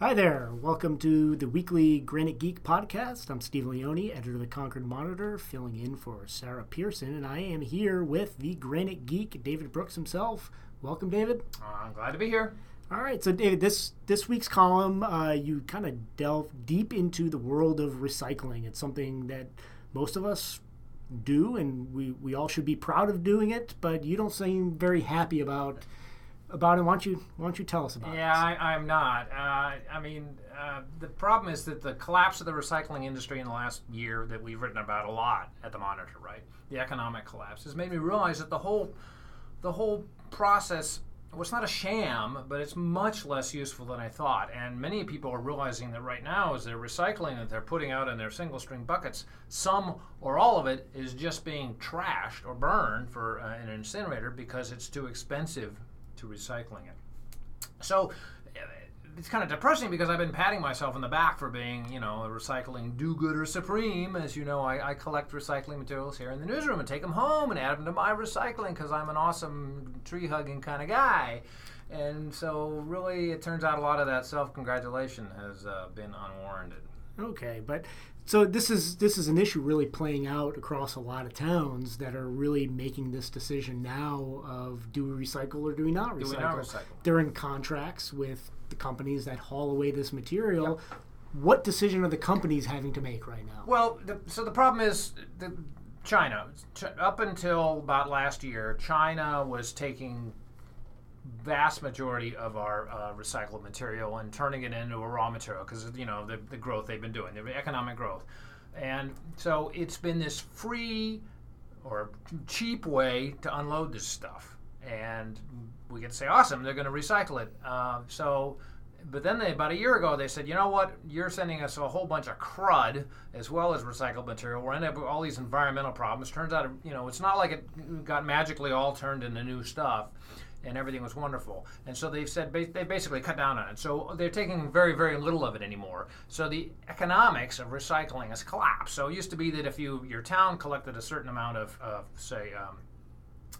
Hi there. Welcome to the weekly Granite Geek podcast. I'm Steve Leone, editor of the Concord Monitor, filling in for Sarah Pearson, and I am here with the Granite Geek, David Brooks himself. Welcome, David. Uh, I'm glad to be here. All right, so David, this this week's column, uh, you kind of delve deep into the world of recycling. It's something that most of us do, and we, we all should be proud of doing it. But you don't seem very happy about about it. Why don't you Why don't you tell us about yeah, it? Yeah, I'm not. Uh, I mean, uh, the problem is that the collapse of the recycling industry in the last year that we've written about a lot at the Monitor, right? The economic collapse has made me realize that the whole the whole process well, it's not a sham, but it's much less useful than I thought. And many people are realizing that right now, as they're recycling that they're putting out in their single stream buckets, some or all of it is just being trashed or burned for uh, an incinerator because it's too expensive to recycling it. So it's kind of depressing because I've been patting myself in the back for being, you know, a recycling do-gooder supreme. As you know, I, I, collect recycling materials here in the newsroom and take them home and add them to my recycling because I'm an awesome tree-hugging kind of guy. And so, really, it turns out a lot of that self-congratulation has uh, been unwarranted. Okay, but so this is this is an issue really playing out across a lot of towns that are really making this decision now of do we recycle or do we not recycle? Do we not recycle? They're in contracts with the companies that haul away this material. Yep. What decision are the companies having to make right now? Well, the, so the problem is the, China. Up until about last year, China was taking vast majority of our uh, recycled material and turning it into a raw material because you know the, the growth they've been doing, the economic growth, and so it's been this free or cheap way to unload this stuff, and we get to say, awesome, they're going to recycle it. Uh, so but then they, about a year ago, they said, you know what? You're sending us a whole bunch of crud as well as recycled material. We're ending up with all these environmental problems. Turns out, you know, it's not like it got magically all turned into new stuff and everything was wonderful. And so they've said they basically cut down on it. So they're taking very, very little of it anymore. So the economics of recycling has collapsed. So it used to be that if you your town collected a certain amount of, of say, um,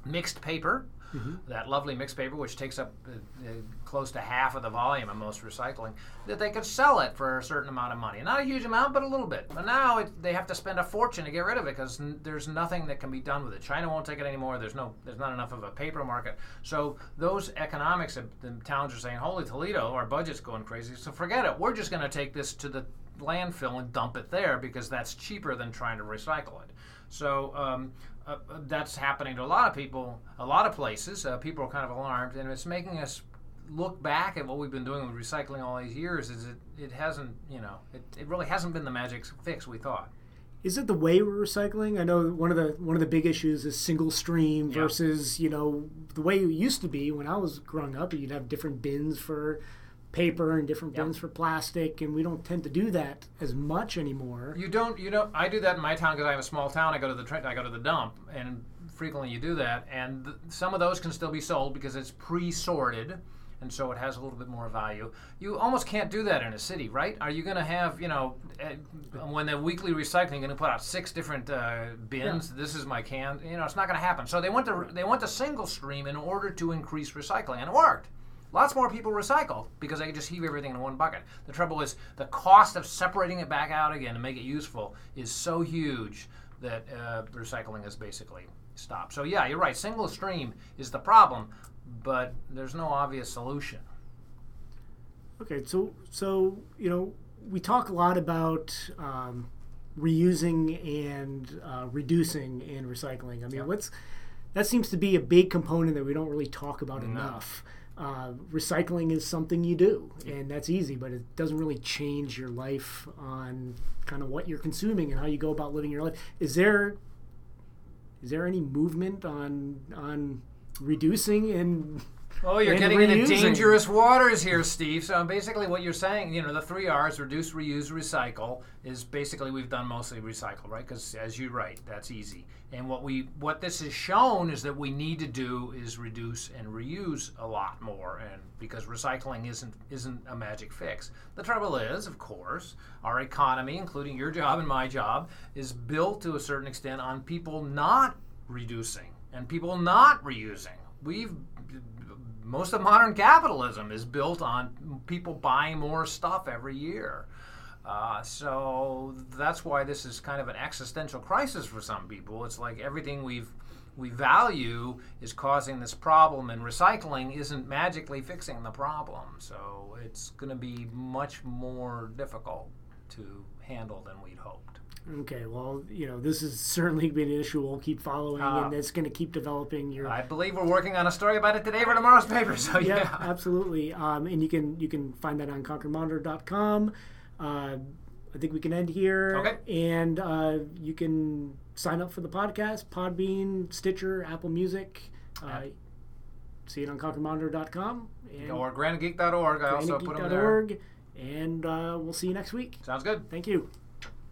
mixed paper, mm-hmm. that lovely mixed paper, which takes up uh, uh, close to half of the volume of most recycling, that they could sell it for a certain amount of money. Not a huge amount, but a little bit. But now it, they have to spend a fortune to get rid of it because n- there's nothing that can be done with it. China won't take it anymore. There's no, there's not enough of a paper market. So those economics, of the towns are saying, "Holy Toledo, our budget's going crazy." So forget it. We're just going to take this to the landfill and dump it there because that's cheaper than trying to recycle it. So um, uh, that's happening to a lot of people, a lot of places. Uh, people are kind of alarmed, and it's making us look back at what we've been doing with recycling all these years. Is it? It hasn't, you know, it, it really hasn't been the magic fix we thought. Is it the way we're recycling? I know one of the one of the big issues is single stream versus you know the way it used to be when I was growing up. You'd have different bins for paper and different bins yep. for plastic, and we don't tend to do that as much anymore. You don't. You don't. I do that in my town because I have a small town. I go to the I go to the dump, and frequently you do that. And th- some of those can still be sold because it's pre-sorted, and so it has a little bit more value. You almost can't do that in a city, right? Are you going to have you know uh, when the weekly recycling going to put out six different uh, bins? Yeah. This is my can. You know, it's not going to happen. So they went to they went to single stream in order to increase recycling, and it worked. Lots more people recycle because they can just heave everything in one bucket. The trouble is the cost of separating it back out again to make it useful is so huge that uh, recycling has basically stopped. So yeah, you're right. Single stream is the problem, but there's no obvious solution. Okay, so so you know we talk a lot about um, reusing and uh, reducing and recycling. I mean, yep. what's that seems to be a big component that we don't really talk about no. enough uh, recycling is something you do, and that's easy, but it doesn't really change your life on kind of what you're consuming and how you go about living your life. Is there is there any movement on on reducing and Oh, you're getting reusing. into dangerous waters here, Steve. So basically, what you're saying, you know, the three R's: reduce, reuse, recycle, is basically we've done mostly recycle, right? Because as you write, that's easy. And what we what this has shown is that we need to do is reduce and reuse a lot more, and because recycling isn't isn't a magic fix. The trouble is, of course, our economy, including your job and my job, is built to a certain extent on people not reducing and people not reusing. We've most of modern capitalism is built on people buying more stuff every year. Uh, so that's why this is kind of an existential crisis for some people. It's like everything we've we value is causing this problem, and recycling isn't magically fixing the problem. So it's going to be much more difficult to handle than we'd hoped. Okay, well, you know, this is certainly been an issue we'll keep following, uh, and it's going to keep developing. Your, I believe we're working on a story about it today for tomorrow's paper. So yeah, yeah. absolutely. Um, and you can you can find that on ConcordMonitor.com. Uh, I think we can end here. Okay. And uh, you can sign up for the podcast, Podbean, Stitcher, Apple Music. Uh, see it on ConcordMonitor.com. And or granitegeek.org. I also put them there. And uh, we'll see you next week. Sounds good. Thank you.